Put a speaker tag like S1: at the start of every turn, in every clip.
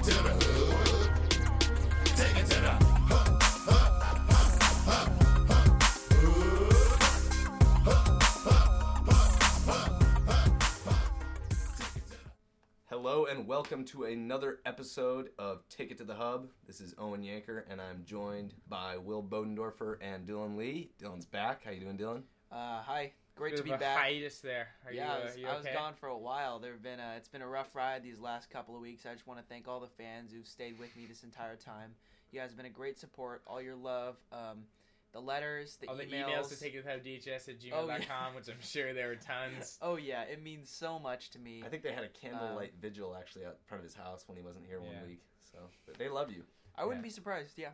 S1: Take it to the
S2: Hello and welcome to another episode of Take It to the Hub. This is Owen Yancher and I'm joined by Will Bodendorfer and Dylan Lee. Dylan's back. How you doing, Dylan?
S3: Uh, hi, great to be back.
S4: hiatus there. Are
S3: yeah,
S4: you,
S3: I
S4: uh,
S3: was,
S4: you
S3: I was
S4: okay?
S3: gone for a while. There've been a, it's been a rough ride these last couple of weeks. I just want to thank all the fans who've stayed with me this entire time. You guys have been a great support. All your love, um, the letters, the
S4: All the
S3: emails.
S4: emails to take it with DHS at
S3: Oh,
S4: gmail.com,
S3: yeah.
S4: which I'm sure there were tons.
S3: Oh yeah, it means so much to me.
S2: I think they had a candlelight vigil actually out front of his house when he wasn't here
S4: Yeah.
S2: one week. So but they love you.
S3: I wouldn't
S4: Yeah.
S3: be surprised. Yeah,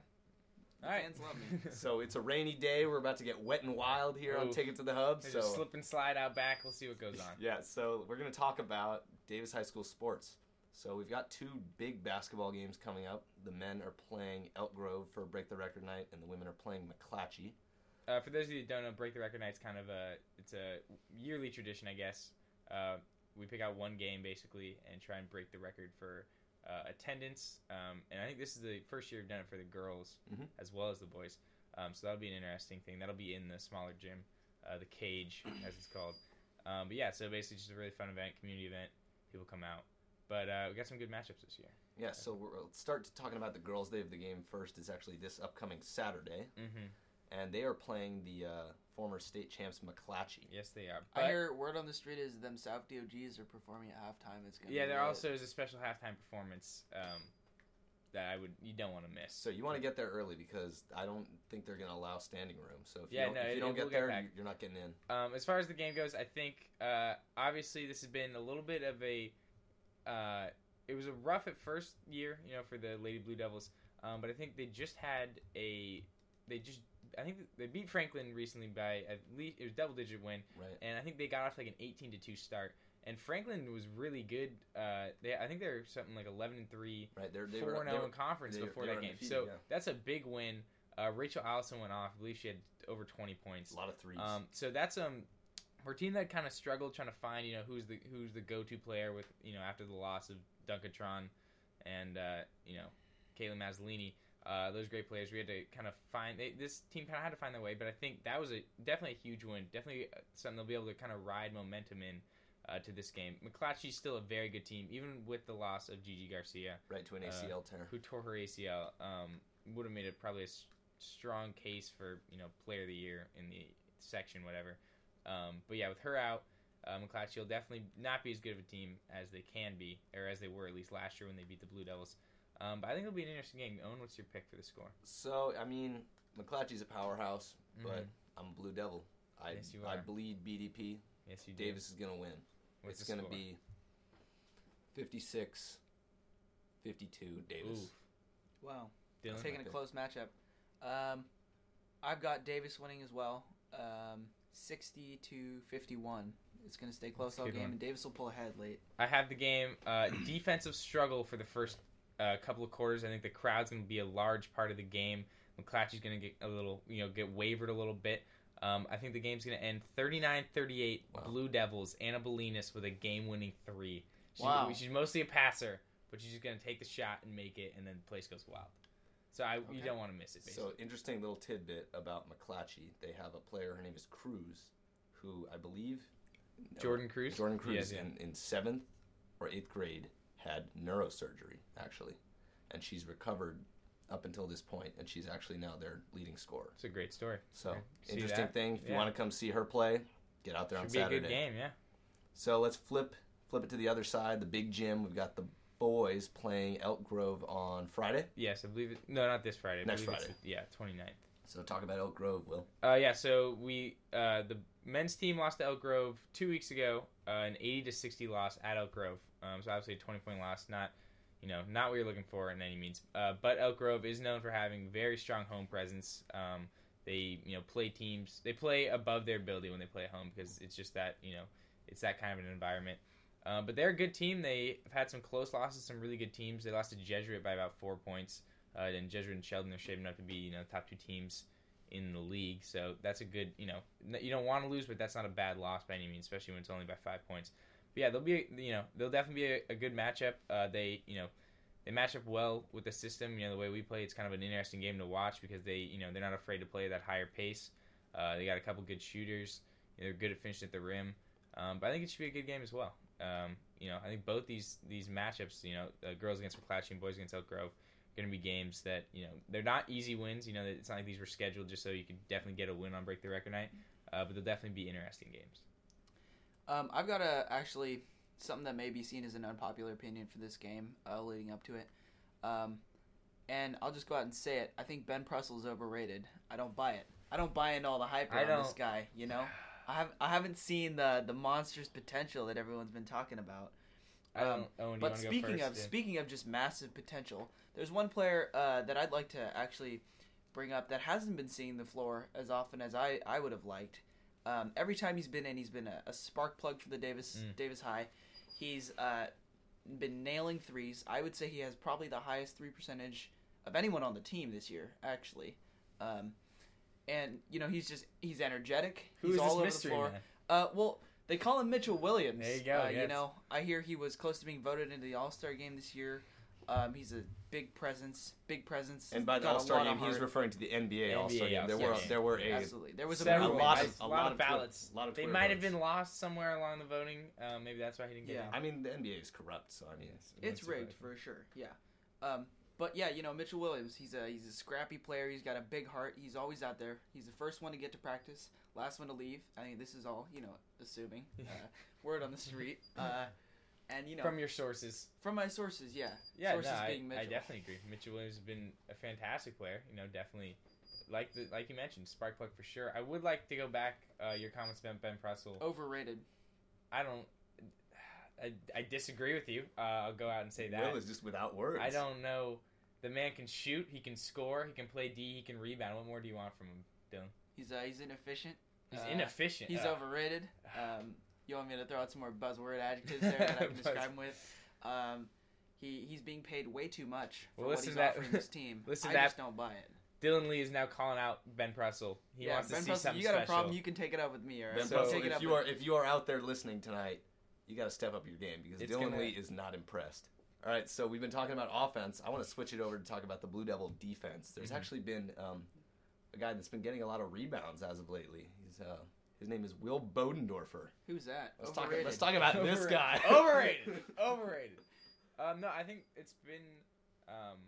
S4: All right.
S3: fans love me.
S2: So it's a rainy day. We're about to get wet and wild here on
S4: Oof.
S2: Take It to the Hub. So
S4: slip and slide out back. We'll see what goes on.
S2: Yeah, so we're going to talk about Davis High School sports. So we've got two big basketball games coming up. The men are playing Elk Grove for Break the Record Night, and the women are playing McClatchy.
S4: Uh, for those of you that don't know, Break the Record Night's kind of a it's a yearly tradition, I guess. Uh, we pick out one game basically and try and break the record for uh, attendance. Um, and I think this is the first year we've done it for the girls
S2: Mhm.
S4: as well as the boys. Um, so that'll be an interesting thing. That'll be in the smaller gym, uh, the cage as it's called. Um, but yeah, so basically just a really fun event, community event. People come out. But uh, we got some good matchups this year.
S2: Yeah, so we'll start talking about the girls' day of the game first. Is actually this upcoming Saturday,
S4: Mm-hmm.
S2: and they are playing the uh, former state champs McClatchy.
S4: Yes, they are.
S3: I hear word on the street is them South DOGs are performing at halftime. It's gonna
S4: Yeah, there also is a special halftime performance um, that I would you don't want to miss.
S2: So you want to get there early because I don't think they're going to allow standing room. So if you
S4: Yeah,
S2: don't,
S4: no,
S2: if you don't
S4: it
S2: get
S4: will get
S2: there,
S4: back.
S2: you're not getting in.
S4: Um, as far as the game goes, I think uh, obviously this has been a little bit of a. Uh, it was a rough at first year, you know, for the Lady Blue Devils, um, but I think they just had a. They just, I think they beat Franklin recently by at least it was double digit win,
S2: Right.
S4: and I think they got off like an eighteen to two start. And Franklin was really good. Uh, they, I think they're something like eleven and three
S2: Right. They're they
S4: four
S2: were,
S4: and
S2: they
S4: zero
S2: were
S4: in conference before that game.
S2: undefeated,
S4: So
S2: yeah.
S4: that's a big win. Uh, Rachel Allison went off. I believe she had over twenty points.
S2: a lot of threes.
S4: Um, so that's um for a team that kind of struggled trying to find you know who's the who's the go to player with you know after the loss of Duncatron and uh, you know Caitlin Mazzolini. Uh, those great players. We had to kind of find they, this team kind of had to find their way, but I think that was a definitely a huge win. Definitely uh, something they'll be able to kind of ride momentum in uh, to this game. McClatchy's still a very good team, even with the loss of Gigi Garcia
S2: right to an
S4: uh,
S2: ACL tear.
S4: who tore her ACL, um, would have made it probably a s- strong case for you know player of the year in the section, whatever. Um, but yeah, with her out, uh, McClatchy will definitely not be as good of a team as they can be, or as they were at least last year when they beat the Blue Devils. Um, but I think it'll be an interesting game. Owen, what's your pick for the score?
S2: So I mean, McClatchy's a powerhouse, but
S4: Mhm.
S2: I'm a Blue Devil. I
S4: Yes, you are.
S2: I bleed BDP.
S4: Yes, you do.
S2: Davis is gonna win.
S4: What's
S2: it's gonna be 56 52 Davis.
S4: Oof.
S3: Wow.
S4: Dylan?
S3: taking a close matchup. Um, I've got Davis winning as well. Um, 60 to 51. It's going to stay close all game,
S4: one.
S3: and Davis will pull ahead late.
S4: I have the game uh, defensive struggle for the first uh, couple of quarters. I think the crowd's going to be a large part of the game. McClatchy's going to get a little, you know, get wavered a little bit. Um, I think the game's going to end 39-38
S2: Wow.
S4: Blue Devils. Anna Belinas with a game-winning three. She,
S3: Wow.
S4: She's mostly a passer, but she's just going to take the shot and make it, and then the place goes wild. So I,
S3: Okay.
S4: you don't want to miss it. Basically.
S2: So interesting little tidbit about McClatchy. They have a player. Her name is Cruz, who I believe
S4: Jordan Cruz.
S2: Jordan Cruz
S4: Yes, yeah.
S2: in, in seventh or eighth grade had neurosurgery actually, and she's recovered up until this point, and she's actually now their leading scorer.
S4: It's a great story.
S2: So.
S4: See
S2: interesting
S4: that?
S2: thing. If you want to come see her play, get out there on
S4: Should be a
S2: Saturday.
S4: good game. Yeah.
S2: So let's flip flip it to the other side, the big gym. We've got the boys playing Elk Grove on Friday.
S4: Yes, I believe it. No, not this Friday.
S2: Next
S4: it's
S2: Friday.
S4: yeah, 29th.
S2: So talk about Elk Grove, Will.
S4: Uh, yeah, so we uh, the men's team lost to Elk Grove two weeks ago, uh, an eighty to sixty loss at Elk Grove. Um, so obviously a twenty point loss, not you know not what you're looking for in any means. Uh, but Elk Grove is known for having very strong home presence. Um, they you know play teams, they play above their ability when they play at home because it's just that you know it's that kind of an environment. Uh, but they're a good team. They have had some close losses, some really good teams. They lost to Jesuit by about four points. Uh, and Jesuit and Sheldon are shaping up to be you know top two teams in the league. So that's a good, you know, you don't want to lose, but that's not a bad loss by any means, especially when it's only by five points. But yeah, they'll be, you know, they'll definitely be a, a good matchup. Uh, they, you know, they match up well with the system. You know, the way we play, it's kind of an interesting game to watch because they, you know, they're not afraid to play at that higher pace. Uh, they got a couple good shooters. They're good at finishing at the rim. Um, but I think it should be a good game as well. Um, you know, I think both these these matchups, you know, uh, girls against McClatchy and boys against Elk Grove, are going to be games that you know they're not easy wins. You know, it's not like these were scheduled just so you could definitely get a win on break the record night. Uh, but they'll definitely be interesting games.
S3: Um, I've got a actually something that may be seen as an unpopular opinion for this game uh, leading up to it. Um, and I'll just go out and say it. I think Ben Pressel's overrated. I don't buy it. I don't buy into all the hype around this guy. You know, I have I haven't seen the the monstrous potential that everyone's been talking about. Um, But speaking
S4: first?
S3: of speaking of just massive potential, there's one player uh, that I'd like to actually bring up that hasn't been seeing the floor as often as I, I would have liked. Um, every time he's been in, he's been a, a spark plug for the Davis
S4: Mm.
S3: Davis High. He's uh, been nailing threes. I would say he has probably the highest three percentage of anyone on the team this year, actually. Um, and you know he's just he's energetic.
S4: Who
S3: he's
S4: is
S3: all
S4: this
S3: over
S4: mystery
S3: the floor.
S4: man?
S3: Uh, well, they call him Mitchell Williams.
S4: There you go,
S3: Uh, You know, I hear he was close to being voted into the All Star game this year. Um, he's a big presence, big presence.
S2: And by the All Star game, he's referring to the NBA,
S4: NBA
S2: All Star game. There
S4: All-Star
S2: were
S4: game.
S2: there were a
S3: absolutely. There was a
S4: Several,
S3: movement.
S2: lot of-
S4: a
S2: a
S4: lot
S2: lot
S4: of
S2: of Twitter-
S4: ballots.
S2: lot of
S4: they might have been lost somewhere along the voting. Uh, maybe that's why he didn't get
S3: Yeah.
S4: in.
S2: I mean, the NBA is corrupt, so I mean,
S4: Yes,
S3: It's rigged for sure. Yeah. Um, but yeah, you know Mitchell Williams. He's a he's a scrappy player. He's got a big heart. He's always out there. He's the first one to get to practice, last one to leave. I mean this is all you know, assuming uh, word on the street. Uh, and you know
S4: From your sources.
S3: from my sources, yeah.
S4: Yeah,
S3: sources
S4: no, I,
S3: being Mitchell.
S4: I definitely agree. Mitchell Williams has been a fantastic player. You know, definitely, like the like you mentioned, spark plug for sure. I would like to go back uh, your comments about Ben Pressel.
S3: overrated.
S4: I don't. I, I disagree with you. Uh, I'll go out and say that.
S2: Will is just without words.
S4: I don't know. The man can shoot. He can score. He can play D. He can rebound. What more do you want from him, Dylan?
S3: He's uh, he's inefficient.
S4: He's
S3: Uh,
S4: inefficient.
S3: He's
S4: Uh,
S3: overrated. Um, you want me to throw out some more buzzword adjectives there that I can describe him with? Um, he he's being paid way too much for
S4: Well,
S3: what he's
S4: to that-
S3: offering this team.
S4: listen
S3: I
S4: to that-
S3: just don't buy it.
S4: Dylan Lee is now calling out Ben Pressel. He
S3: yeah,
S4: wants
S3: Ben
S4: to see
S3: Pressel,
S4: something
S3: you got
S4: special.
S3: a problem, you can take it up with me. All right,
S2: Ben
S4: So-
S2: Pressel,
S3: take it
S2: if
S3: up
S2: you
S3: with
S2: are if you are out there listening tonight, you got to step up your game because
S4: It's
S2: Dylan
S4: gonna-
S2: Lee is not impressed. All right, so we've been talking about offense. I want to switch it over to talk about the Blue Devil defense. There's
S4: Mhm.
S2: actually been um, a guy that's been getting a lot of rebounds as of lately. He's uh, his name is Will Bodendorfer.
S3: Who's that?
S2: Let's talk.
S3: Overrated.
S2: Let's talk about this guy.
S4: Overrated. Overrated. Um, no, I think it's been um,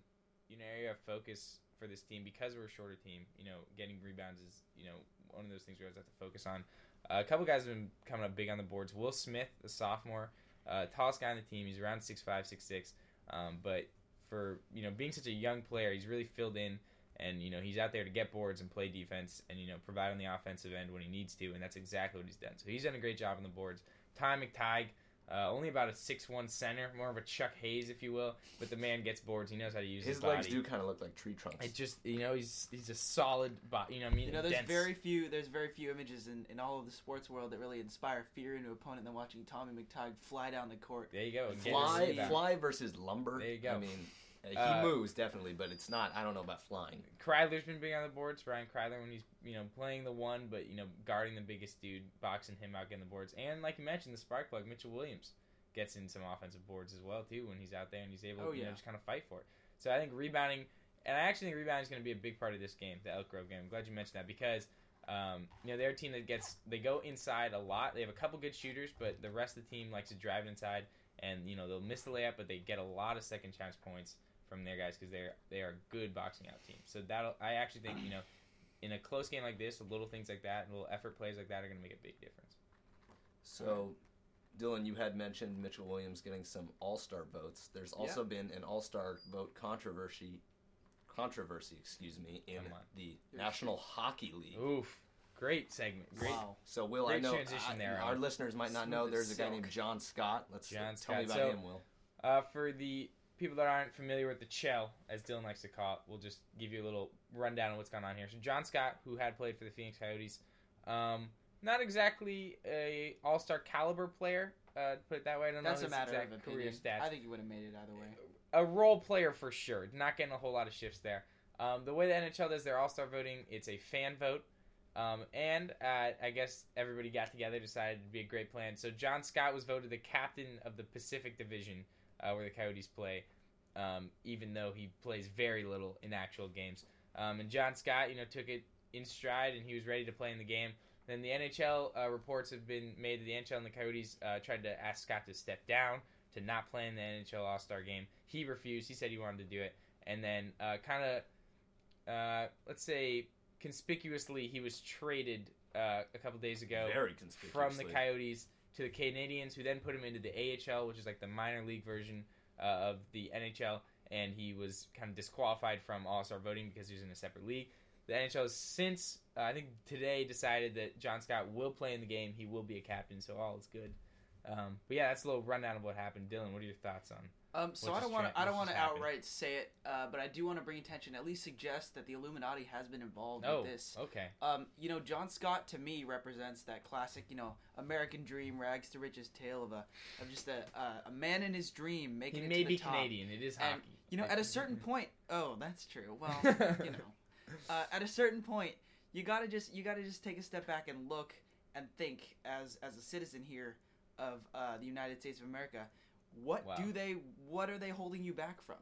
S4: you know area of focus for this team because we're a shorter team. You know, getting rebounds is you know one of those things we always have to focus on. Uh, a couple guys have been coming up big on the boards. Will Smith, the sophomore, uh, tallest guy on the team. He's around six five, six six. Um, but for you know being such a young player, he's really filled in. And you know he's out there to get boards and play defense, and you know provide on the offensive end when he needs to, and that's exactly what he's done. So he's done a great job on the boards. Ty McTighe, uh, only about a six one center, more of a Chuck Hayes, if you will. But the man gets boards. He knows how to use his,
S2: His legs
S4: body.
S2: do kind of look like tree trunks.
S4: It just you know he's he's a solid body. You know what I mean?
S3: You know, there's
S4: dense.
S3: very few. There's very few images in, in all of the sports world that really inspire fear into an opponent than watching Tommy McTighe fly down the court.
S4: There you go.
S2: Fly,
S4: rid of that.
S2: fly versus lumber.
S4: There you go.
S2: I mean, he
S4: Uh,
S2: moves definitely, but it's not. I don't know about flying.
S4: Kreidler's been big on the boards. Brian Kreidler when he's you know playing the one, but you know guarding the biggest dude, boxing him out, getting the boards, and like you mentioned, the spark plug Mitchell Williams gets in some offensive boards as well too when he's out there and he's able
S3: Oh,
S4: to you know just kind of fight for it. So I think rebounding, and I actually think rebounding is going to be a big part of this game, the Elk Grove game. I'm glad you mentioned that because. Um, you know they're a team that gets they go inside a lot. They have a couple good shooters, but the rest of the team likes to drive inside, and you know they'll miss the layup, but they get a lot of second chance points from their guys because they're they are a good boxing out team. So that I actually think you know in a close game like this, little things like that, little effort plays like that are going to make a big difference.
S2: So, Dylan, you had mentioned Mitchell Williams getting some All Star votes. There's also been an All Star vote controversy, controversy, excuse me, in
S4: Come on.
S2: the
S3: There's-
S2: National Hockey League.
S4: Oof, great segment, great.
S3: Wow.
S2: So, Will, I know
S4: transition
S2: I-
S4: there,
S2: our
S4: Owen.
S2: listeners might not
S3: Smooth
S2: know. There's a guy
S3: silk.
S2: named John Scott. Let's
S4: John
S2: tell me about
S4: So-
S2: him, Will.
S4: Uh, for the people that aren't familiar with the Chell, as Dylan likes to call it, we'll just give you a little rundown of what's going on here. So John Scott, who had played for the Phoenix Coyotes, um, not exactly a All Star caliber player, uh, to put it that way. I don't
S3: That's
S4: know his
S3: matter
S4: exact
S3: of
S4: career stats.
S3: I think he would have made it either way.
S4: a role player for sure. Not getting a whole lot of shifts there. Um, the way the NHL does their All Star voting, it's a fan vote. Um, and uh, I guess everybody got together, decided it'd be a great plan. So John Scott was voted the captain of the Pacific Division, uh, where the Coyotes play. um, even though he plays very little in actual games. Um, and John Scott, you know, took it in stride and he was ready to play in the game. Then the NHL uh, reports have been made that the NHL and the Coyotes uh, tried to ask Scott to step down to not play in the NHL All Star game. He refused. He said he wanted to do it. And then, uh, kind of, uh, let's say, conspicuously, he was traded uh, a couple days ago from the Coyotes to the Canadiens, who then put him into the AHL, which is like the minor league version uh, of the NHL, and he was kind of disqualified from All Star voting because he was in a separate league. The NHL has since, uh, I think today, decided that John Scott will play in the game. He will be a captain, so all is good. Um, but yeah, that's a little rundown of what happened. Dylan, what are your thoughts on?
S3: Um, so I don't want to. I don't want to outright say it, uh, but I do want to bring attention. At least suggest that the Illuminati has been involved
S4: Oh,
S3: with this.
S4: okay.
S3: Um, you know, John Scott to me represents that classic, you know, American dream, rags to riches tale of a of just a uh, a man in his dream
S4: He
S3: making it
S4: may
S3: to the
S4: be
S3: top.
S4: Canadian. It is
S3: And, And,
S4: hockey.
S3: You know, at a certain point, oh, that's true. Well, you know, uh, at a certain point, you gotta just you gotta just take a step back and look and think as as a citizen here of uh, the United States of America. What
S4: Wow.
S3: do they? What are they holding you back from?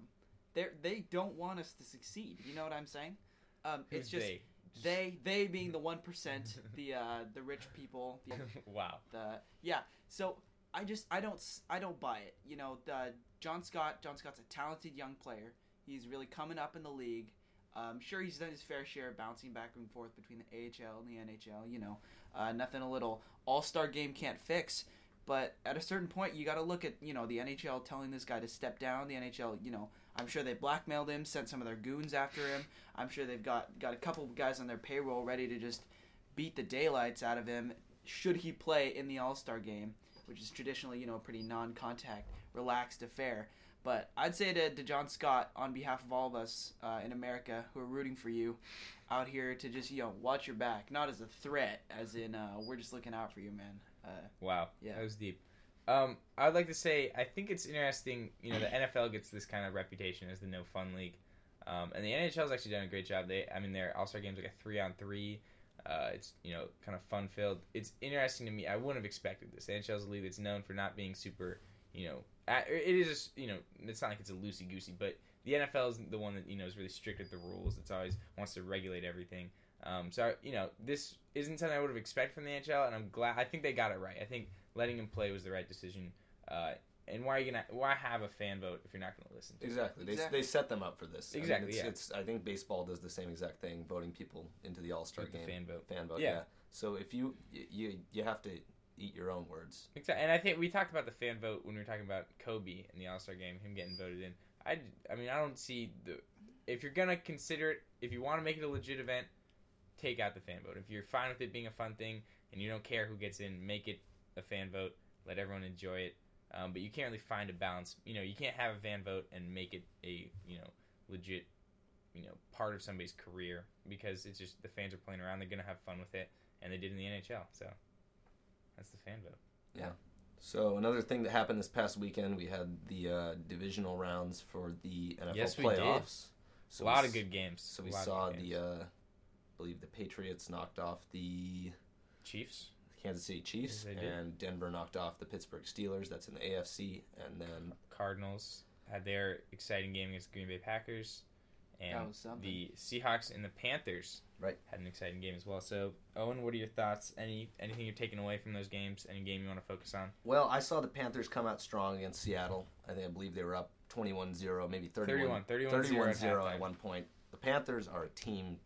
S3: They they don't want us to succeed. You know what I'm saying? Um, it's just
S4: they?
S3: they they being the one percent, the uh, the rich people, the
S4: wow.
S3: the yeah. So I just I don't I don't buy it. You know, the John Scott. John Scott's a talented young player. He's really coming up in the league. I'm sure he's done his fair share of bouncing back and forth between the AHL and the NHL. You know, uh, nothing a little All Star game can't fix. But at a certain point, you got to look at you know the NHL telling this guy to step down. The NHL, you know, I'm sure they blackmailed him, sent some of their goons after him. I'm sure they've got got a couple of guys on their payroll ready to just beat the daylights out of him should he play in the All Star game, which is traditionally you know a pretty non-contact, relaxed affair. But I'd say to, to John Scott, on behalf of all of us uh, in America who are rooting for you, out here to just you know watch your back, not as a threat, as in uh, we're just looking out for you, man. Uh,
S4: Wow.
S3: Yeah.
S4: That was deep. Um, I would like to say I think it's interesting. You know, the NFL gets this kind of reputation as the no fun league, um, and the NHL has actually done a great job. They, I mean, their All Star games like a three on three. Uh, it's you know kind of fun filled. It's interesting to me. I wouldn't have expected this. The NHL is a league that's known for not being super. You know, at, it is just, you know it's not like it's a loosey goosey, but the NFL is the one that you know is really strict with the rules. It's always wants to regulate everything. Um, so you know, this isn't something I would have expected from the NHL, and I'm glad. I think they got it right. I think letting him play was the right decision. Uh, and why are you gonna why have a fan vote if you're not gonna listen? To it?
S2: Exactly. They,
S3: Exactly.
S2: they set them up for this. I mean,
S4: Exactly,
S2: it's,
S4: yeah.
S2: it's I think baseball does the same exact thing, voting people into the All Star
S4: With the
S2: game.
S4: fan vote.
S2: Fan vote.
S4: Yeah.
S2: Yeah. So if you you you have to eat your own words.
S4: Exactly. And I think we talked about the fan vote when we were talking about Kobe in the All Star game, him getting voted in. I, I mean, I don't see the if you're gonna consider it, if you want to make it a legit event, take out the fan vote. If you're fine with it being a fun thing and you don't care who gets in, make it a fan vote. Let everyone enjoy it. Um, but you can't really find a balance. You know, you can't have a fan vote and make it a you know legit you know part of somebody's career because it's just the fans are playing around. They're gonna have fun with it, and they did in the NHL. So that's the fan vote. Yeah.
S2: So another thing that happened this past weekend, we had the uh, divisional rounds for the NFL
S4: Yes,
S2: playoffs. So
S4: a lot of good games.
S2: So we
S4: A lot of
S2: saw the, uh, believe the Patriots knocked off the
S4: Chiefs.
S2: Kansas City Chiefs,
S4: Yes,
S2: and Denver knocked off the Pittsburgh Steelers. That's in the AFC, and then
S4: Cardinals had their exciting game against the Green Bay Packers,
S3: That
S4: and
S3: was
S4: the Seahawks and the Panthers
S2: Right.
S4: had an exciting game as well. So, Owen, what are your thoughts? Any anything you're taking away from those games? Any game you want to focus on?
S2: well, I saw the Panthers come out strong against Seattle. I think I believe they were up 21-0, maybe 31
S4: 31, 31,
S2: 31-0
S4: at
S2: at one point. The Panthers are a team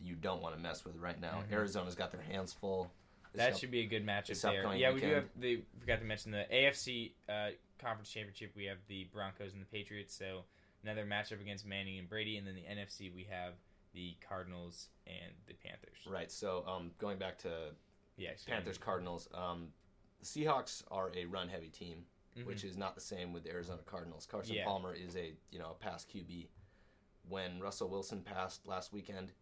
S2: you don't want to mess with right now.
S4: Mhm.
S2: Arizona's got their hands full.
S4: That
S2: up-
S4: should be a good matchup there. Yeah, we do have. The forgot to mention the AFC uh, Conference Championship. We have the Broncos and the Patriots. So another matchup against Manning and Brady, and then the NFC we have the Cardinals and the Panthers.
S2: Right. So um, going back to
S4: Yeah,
S2: Panthers Cardinals, um, the Seahawks are a run heavy team,
S4: Mhm.
S2: which is not the same with the Arizona Cardinals. Carson
S4: Yeah.
S2: Palmer is a you know a pass QB. When Russell Wilson passed last weekend,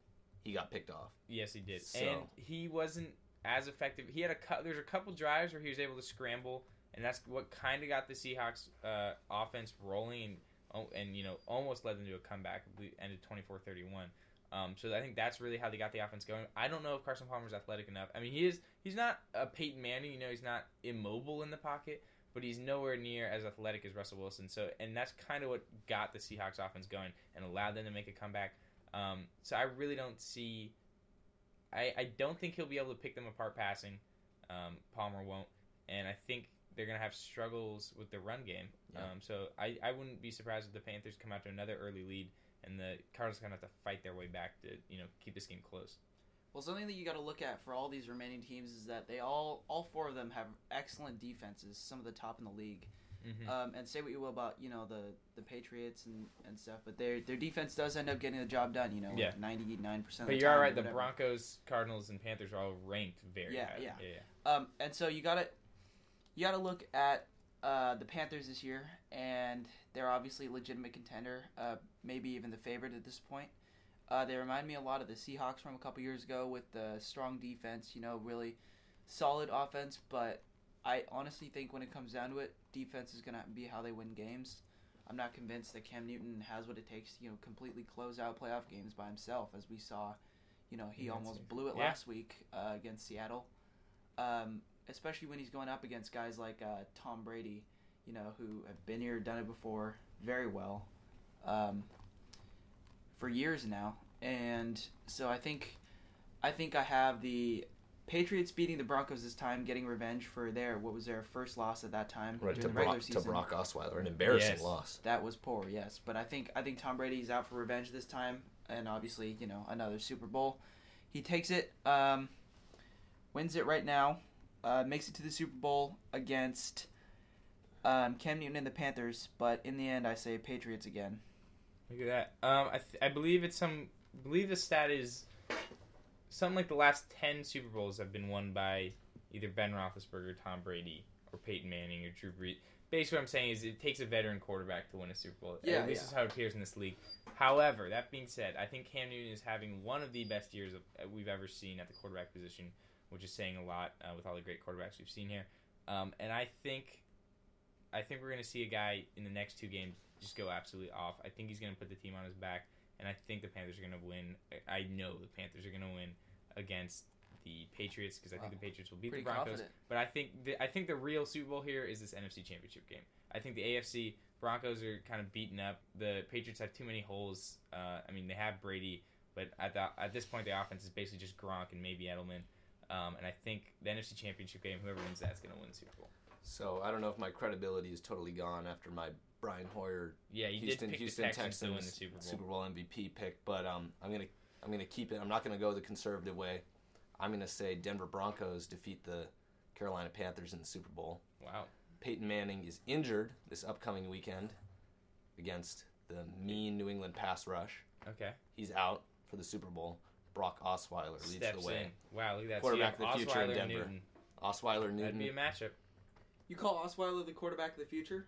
S2: he got picked off.
S4: Yes, he did,
S2: So-
S4: and he wasn't as effective. He had a there's a couple drives where he was able to scramble, and that's what kind of got the Seahawks uh, offense rolling, and oh, and you know almost led them to a comeback. We ended 24-31. Um, so I think that's really how they got the offense going. I don't know if Carson Palmer's athletic enough. I mean, he is. He's not a Peyton Manning. You know, he's not immobile in the pocket, but he's nowhere near as athletic as Russell Wilson. So, and that's kind of what got the Seahawks offense going and allowed them to make a comeback. Um, so I really don't see. I, I don't think he'll be able to pick them apart passing. Um, Palmer won't, and I think they're gonna have struggles with the run game.
S2: Yeah.
S4: Um, so I, I wouldn't be surprised if the Panthers come out to another early lead, and the Cardinals gonna have to fight their way back to you know keep this game close.
S3: Well, something that you got to look at for all these remaining teams is that they all, all four of them have excellent defenses, some of the top in the league.
S4: Mm-hmm.
S3: Um, and say what you will about you know the the Patriots and, and stuff, but their their defense does end up getting the job done. You know,
S4: Yeah.
S3: ninety nine percent. Of the biggest.
S4: But you're all right. The Broncos, Cardinals, and Panthers are all ranked very
S3: Yeah,
S4: high.
S3: yeah.
S4: yeah, yeah.
S3: Um, and so you gotta you gotta look at uh, the Panthers this year, and they're obviously a legitimate contender, uh, maybe even the favorite at this point. Uh, they remind me a lot of the Seahawks from a couple years ago with the strong defense, you know, really solid offense. But I honestly think when it comes down to it, defense is gonna be how they win games. I'm not convinced that Cam Newton has what it takes to you know completely close out playoff games by himself, as we saw. You know, he
S4: Against
S3: almost blew it
S4: yeah.
S3: last week uh, against Seattle um, especially when he's going up against guys like uh, Tom Brady, you know, who have been here, done it before very well, um, for years now. And so I think, I think I have the Patriots beating the Broncos this time, getting revenge for their what was their first loss at that time
S2: Right
S3: during
S2: to
S3: the regular
S2: Brock, to. Brock Osweiler, an embarrassing
S4: Yes.
S2: loss.
S3: That was poor, yes. But I think I think Tom Brady's out for revenge this time, and obviously, you know, another Super Bowl. He takes it, um, wins it right now, uh, makes it to the Super Bowl against um, Cam Newton and the Panthers. But in the end, I say Patriots again.
S4: Look at that. Um, I, th- I believe it's some. I believe the stat is something like the last ten Super Bowls have been won by either Ben Roethlisberger, Tom Brady, or Peyton Manning or Drew Brees. Basically, what I'm saying is it takes a veteran quarterback to win a Super Bowl.
S3: Yeah,
S4: least
S3: yeah.
S4: is how it appears in this league. However, that being said, I think Cam Newton is having one of the best years of, uh, we've ever seen at the quarterback position, which is saying a lot uh, with all the great quarterbacks we've seen here. Um, and I think, I think we're going to see a guy in the next two games just go absolutely off. I think he's going to put the team on his back, and I think the Panthers are going to win. I- I know the Panthers are going to win against the Patriots because I think
S3: Wow.
S4: the Patriots will beat
S3: Pretty
S4: the Broncos.
S3: confident.
S4: But I think the, I think the real Super Bowl here is this NFC Championship game. I think the AFC Broncos are kind of beaten up. The Patriots have too many holes. Uh, I mean, they have Brady, but at the, at this point, the offense is basically just Gronk and maybe Edelman. Um, and I think the NFC Championship game, whoever wins that is going to win the Super Bowl.
S2: So I don't know if my credibility is totally gone after my Brian Hoyer
S4: Yeah, you
S2: Houston,
S4: did pick
S2: Houston
S4: the Texans, to win the
S2: Texans
S4: Super Bowl.
S2: MVP pick, but um, I'm gonna I'm gonna keep it. I'm not gonna go the conservative way. I'm gonna say Denver Broncos defeat the Carolina Panthers in the Super Bowl.
S4: Wow.
S2: Peyton Manning is injured this upcoming weekend against the mean New England pass rush.
S4: Okay.
S2: He's out for the Super Bowl. Brock Osweiler leads
S4: Steps
S2: the way.
S4: in. Wow, look at that.
S2: Quarterback
S4: so
S2: of the
S4: have
S2: future in
S4: Osweiler and
S2: Denver.
S4: Newton.
S2: Osweiler
S4: That'd be a matchup.
S3: You call Osweiler the quarterback of the future?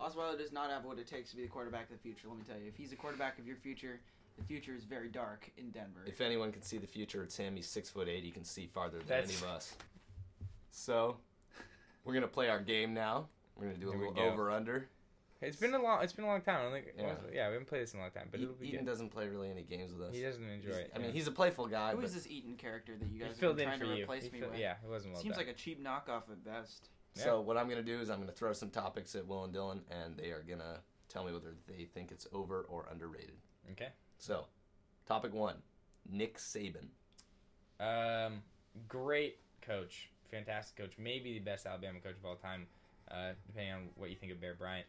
S3: Osweiler does not have what it takes to be the quarterback of the future. Let me tell you, if he's the quarterback of your future, the future is very dark in Denver.
S2: If anyone can see the future, it's him. He's six foot eight. He can see farther than
S4: That's-
S2: any of us. So, we're gonna play our game now. We're gonna do a
S4: Here
S2: little over under.
S4: It's been a long. It's been a long time. I don't think.
S2: Yeah.
S4: Yeah, we haven't played this in a long time, but
S2: E-
S4: it'll be
S2: Eden
S4: good.
S2: doesn't play really any games with us.
S4: He doesn't enjoy
S2: He's-
S4: it.
S2: I mean, he's a playful guy,
S3: Who is this Eaton character that you guys have
S4: filled
S3: been trying to
S4: you.
S3: replace
S4: He
S3: me
S4: fill-
S3: with?
S4: yeah, it wasn't well
S3: Seems
S4: done.
S3: like a cheap knockoff at best.
S2: So what I'm gonna do is I'm gonna throw some topics at Will and Dylan, and they are gonna tell me whether they think it's over or underrated.
S4: okay.
S2: So, topic one: Nick Saban.
S4: Um, great coach, fantastic coach, maybe the best Alabama coach of all time, uh, depending on what you think of Bear Bryant.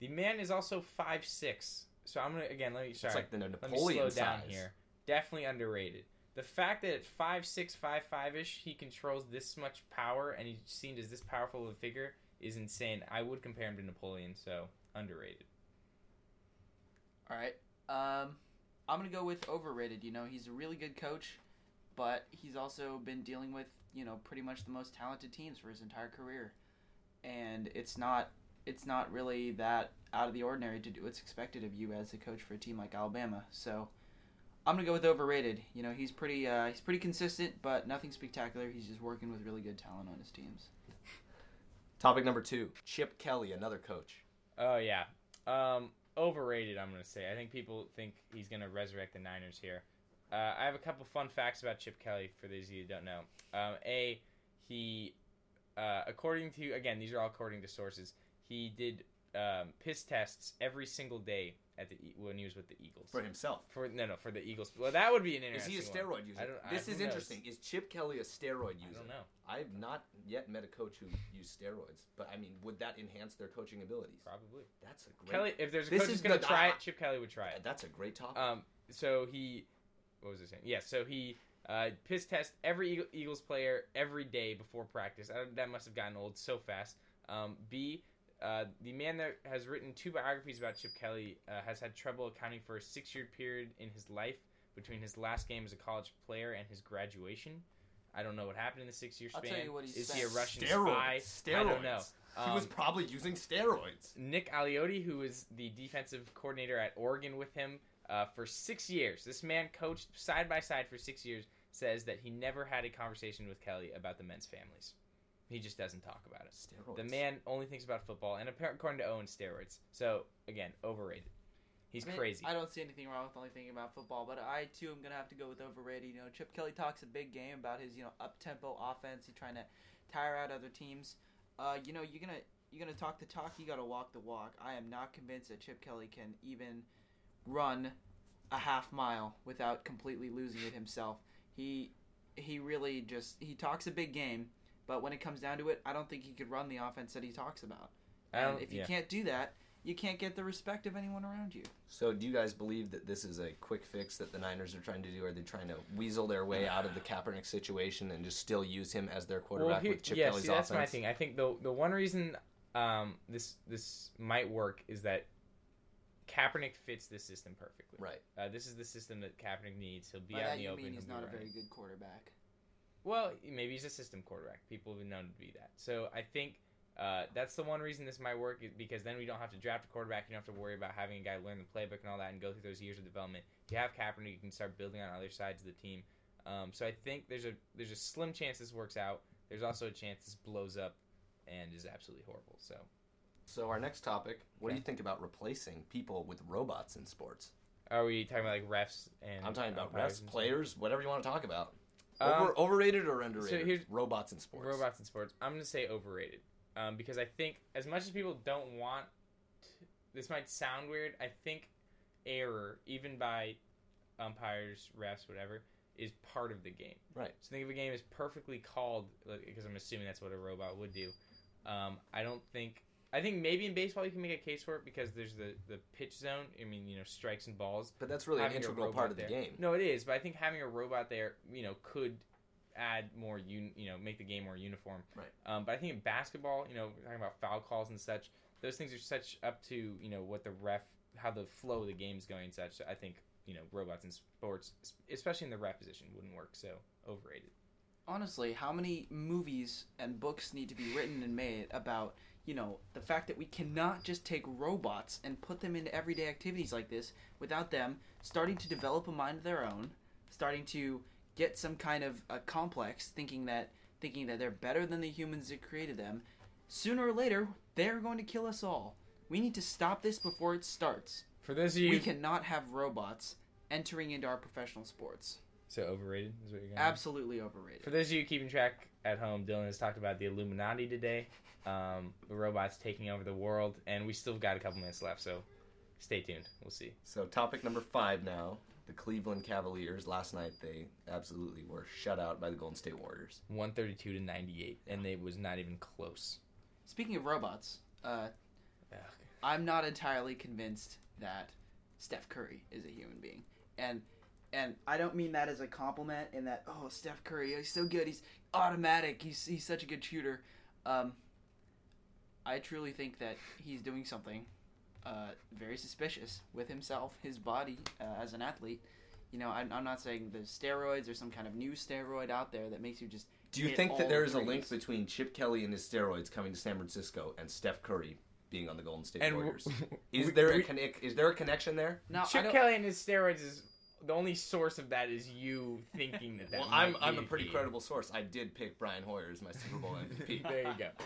S4: The man is also five six, so I'm gonna again let me sorry,
S2: It's like the
S4: let me
S2: Napoleon
S4: slow down here. Definitely underrated. The fact that at five six, five five ish, he controls this much power and he's seen as this powerful of a figure is insane. I would compare him to Napoleon, so underrated.
S3: All right. Um, I'm gonna go with overrated. You know, he's a really good coach, but he's also been dealing with you know pretty much the most talented teams for his entire career, and it's not it's not really that out of the ordinary to do what's expected of you as a coach for a team like Alabama. So. I'm gonna go with overrated. You know, he's pretty uh, he's pretty consistent, but nothing spectacular. He's just working with really good talent on his teams.
S2: Topic number two: Chip Kelly, another coach.
S4: Oh yeah. Um, overrated. I'm gonna say. I think people think he's gonna resurrect the Niners here. Uh, I have a couple fun facts about Chip Kelly for those of you who don't know. Um, a, he uh, according to again, these are all according to sources. He did um, piss tests every single day at the when he was with the Eagles.
S2: For himself.
S4: For no, no, for the Eagles. Well, that would be an
S2: Is
S4: interesting.
S2: he a
S4: one.
S2: steroid user?
S4: I don't- I-
S2: this
S4: who
S2: is
S4: knows?
S2: interesting. Is Chip Kelly a steroid user?
S4: I don't know.
S2: I've not yet met a coach who used steroids, but I mean, would that enhance their coaching abilities?
S4: Probably.
S2: That's a great.
S4: Kelly, if there's a
S2: This
S4: coach who's gonna try it, Chip Kelly would try it.
S2: That's a great topic.
S4: Um, so he, what was I saying? Yeah, so he uh, piss test every Eagles player every day before practice. I, that must have gotten old so fast. Um, B, uh, the man that has written two biographies about Chip Kelly uh, has had trouble accounting for a six-year period in his life between his last game as a college player and his graduation. I don't know what happened in the six-year
S3: I'll
S4: span.
S3: tell you what he
S4: Is
S3: spent.
S4: he a Russian
S2: steroids.
S4: spy?
S2: Steroids.
S4: I don't know.
S2: he was
S4: Um,
S2: probably using steroids.
S4: Nick Aliotti, who was the defensive coordinator at Oregon with him uh, for six years. This man coached side by side for six years. Says that he never had a conversation with Kelly about the men's families. He just doesn't talk about it.
S2: Steroids.
S4: The man only thinks about football, and apparently, according to Owen, steroids. So again, overrated. He's
S3: I mean,
S4: crazy.
S3: I don't see anything wrong with only thinking about football, but I too am gonna have to go with overrated. You know, Chip Kelly talks a big game about his you know up tempo offense. He's trying to tire out other teams. Uh, you know, you're gonna you're gonna talk the talk. You gotta walk the walk. I am not convinced that Chip Kelly can even run a half mile without completely losing it himself. He he really just he talks a big game, but when it comes down to it, I don't think he could run the offense that he talks about. And if you
S4: yeah.
S3: can't do that, you can't get the respect of anyone around you.
S2: So, do you guys believe that this is a quick fix that the Niners are trying to do? Are they trying to weasel their way out of the Kaepernick situation and just still use him as their quarterback
S4: here-
S2: with Chip
S4: yeah,
S2: Kelly's
S4: see, that's my thing. I think the the one reason um, this this might work is that Kaepernick fits this system perfectly.
S2: Right.
S4: Uh, this is the system that Kaepernick needs. He'll be
S3: By
S4: out
S3: that
S4: in the
S3: you
S4: open.
S3: mean
S4: he'll
S3: he's
S4: be
S3: not a
S4: running.
S3: very good quarterback.
S4: Well, maybe he's a system quarterback. People have been known to be that. So I think uh, that's the one reason this might work is because then we don't have to draft a quarterback. You don't have to worry about having a guy learn the playbook and all that and go through those years of development. If you have Kaepernick, you can start building on other sides of the team. Um, so I think there's a there's a slim chance this works out. There's also a chance this blows up and is absolutely horrible. So
S2: So, our next topic what do you think about replacing people with robots in sports?
S4: are we talking about like refs and?
S2: I'm talking about refs, players, whatever you want to talk about.
S4: Um,
S2: overrated or underrated?
S4: here's-
S2: robots in sports.
S4: Robots in sports. I'm going to say overrated um, because I think as much as people don't want, this might sound weird. I think error, even by umpires, refs, whatever, is part of the game.
S2: Right.
S4: So think of a game as perfectly called because I'm assuming that's what a robot would do. Um, I don't think. I think maybe in baseball you can make a case for it because there's the, the pitch zone. I mean, you know, strikes and balls
S2: But that's really an
S4: having a
S2: integral part of the
S4: there.
S2: game.
S4: No, it is, but I think having a robot there, you know, could add more, un- you know, make the game more uniform.
S2: Right.
S4: Um, but I think in basketball, you know, we're talking about foul calls and such, those things are such up to you know what the ref, how the flow of the game's going, and such. I think you know robots in sports, especially in the ref position, wouldn't work. So overrated.
S3: Honestly, how many movies and books need to be written and made about, you know, the fact that we cannot just take robots and put them into everyday activities like this without them starting to develop a mind of their own, starting to get some kind of a complex, thinking that thinking that they're better than the humans that created them. Sooner or later, they're going to kill us all. We need to stop this before it starts.
S4: For those of you,
S3: We cannot have robots entering into our professional sports.
S4: So overrated is what you're going.
S3: Absolutely overrated.
S4: For those of you keeping track at home, Dylan has talked about the Illuminati today, um, the robots taking over the world, and we still got a couple minutes left, so stay tuned. We'll see.
S2: So, topic number five now. The Cleveland Cavaliers. Last night, they absolutely were shut out by the Golden State Warriors.
S4: 132 to 98, and it was not even close.
S3: Speaking of robots, uh,
S4: Ugh.
S3: I'm not entirely convinced that Steph Curry is a human being, and and I don't mean that as a compliment. In that, oh, Steph Curry, he's so good, he's automatic, he's he's such a good shooter. Um, I truly think that he's doing something uh, very suspicious with himself, his body uh, as an athlete. You know, I'm, I'm not saying there's steroids or some kind of new steroid out there that makes you just.
S2: Do you think that
S3: all
S2: there is a link between Chip Kelly and his steroids coming to San Francisco and Steph Curry being on the Golden State
S4: And
S2: Warriors?
S4: w-
S2: Is
S4: we-
S2: there a
S4: we-
S2: Is there a connection there?
S3: Now, I
S4: Chip Kelly and his steroids is the only source of that is you thinking that that.
S2: well,
S4: might
S2: I'm
S4: be
S2: I'm a pretty
S4: key.
S2: credible source. I did pick Brian Hoyer as my Super Bowl MVP.
S4: there you go.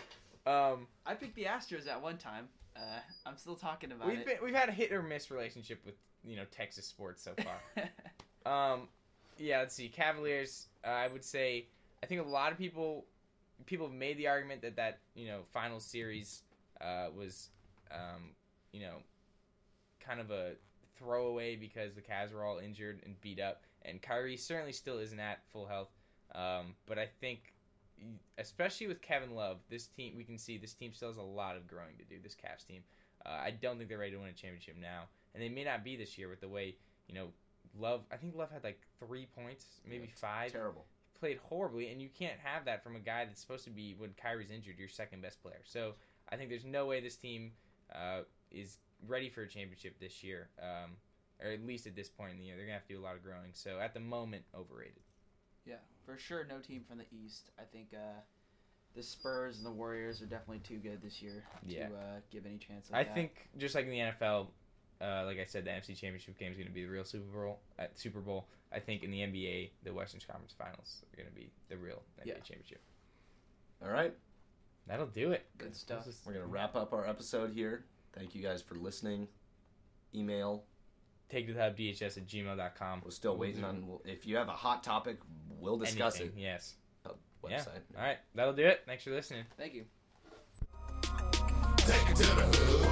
S4: Um,
S3: I picked the Astros at one time. Uh, I'm still talking about
S4: we've
S3: it.
S4: been, we've had a hit or miss relationship with you know Texas sports so far. Um, yeah, let's see. Cavaliers. Uh, I would say I think a lot of people people have made the argument that that you know final series uh, was um, you know kind of a throwaway because the Cavs were all injured and beat up, and Kyrie certainly still isn't at full health. Um, but I think, especially with Kevin Love, this team we can see this team still has a lot of growing to do. This Cavs team, uh, I don't think they're ready to win a championship now, and they may not be this year with the way you know Love. I think Love had like three points, maybe
S2: Yeah,
S4: five
S2: Terrible.
S4: played horribly, and you can't have that from a guy that's supposed to be when Kyrie's injured, your second best player. So I think there's no way this team uh, is ready for a championship this year, um, or at least at this point in the year. They're gonna have to do a lot of growing. So at the moment, overrated.
S3: Yeah, for sure, no team from the East. I think uh, the Spurs and the Warriors are definitely too good this year
S4: Yeah.
S3: to uh, give any chance.
S4: I
S3: that.
S4: think just like in the NFL, uh, like I said, the NFC Championship game is going to be the real Super Bowl. At Super Bowl, I think in the NBA, the Western Conference Finals are going to be the real NBA
S3: Yeah.
S4: Championship.
S2: All right.
S4: That'll do it.
S3: Good stuff.
S4: Is-
S2: We're going to wrap up our episode here. Thank you guys for listening. Email.
S4: Take to the hub DHS at gmail.com.
S2: We're still waiting on. If you have a hot topic, we'll discuss
S4: Anything, Yes.
S2: it. Uh,
S4: Yeah.
S2: website.
S4: All right. That'll do it. Thanks for listening.
S3: Thank you.
S1: Take it to the hood.